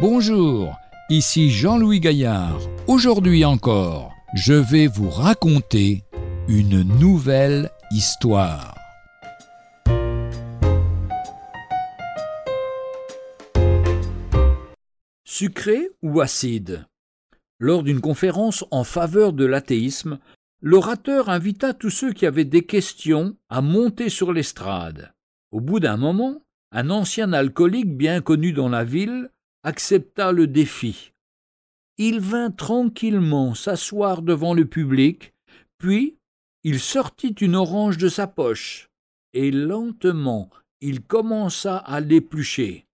Bonjour, ici Jean-Louis Gaillard. Aujourd'hui encore, je vais vous raconter une nouvelle histoire. Sucré ou acide? Lors d'une conférence en faveur de l'athéisme, l'orateur invita tous ceux qui avaient des questions à monter sur l'estrade. Au bout d'un moment, un ancien alcoolique bien connu dans la ville accepta le défi. Il vint tranquillement s'asseoir devant le public, puis il sortit une orange de sa poche, et lentement il commença à l'éplucher.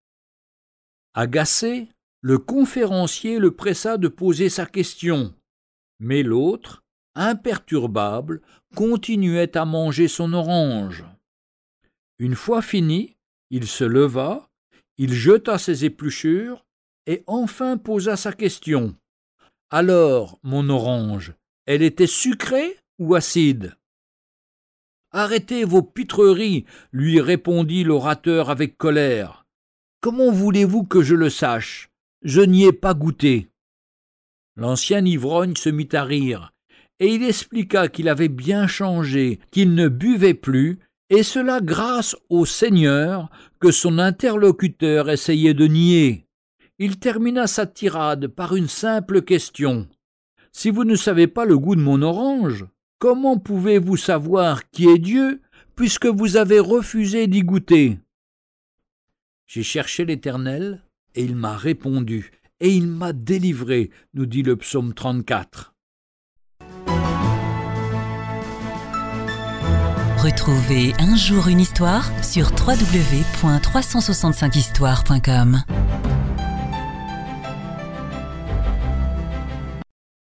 Agacé, le conférencier le pressa de poser sa question, mais l'autre, imperturbable, continuait à manger son orange. Une fois fini, il se leva, il jeta ses épluchures et enfin posa sa question. Alors, mon orange, elle était sucrée ou acide? Arrêtez vos pitreries, lui répondit l'orateur avec colère. Comment voulez-vous que je le sache? Je n'y ai pas goûté. L'ancien ivrogne se mit à rire, et il expliqua qu'il avait bien changé, qu'il ne buvait plus, et cela grâce au Seigneur que son interlocuteur essayait de nier. Il termina sa tirade par une simple question. Si vous ne savez pas le goût de mon orange, comment pouvez-vous savoir qui est Dieu, puisque vous avez refusé d'y goûter? J'ai cherché l'Éternel, et il m'a répondu, et il m'a délivré, nous dit le psaume 34. Retrouvez un jour une histoire sur www.365histoire.com.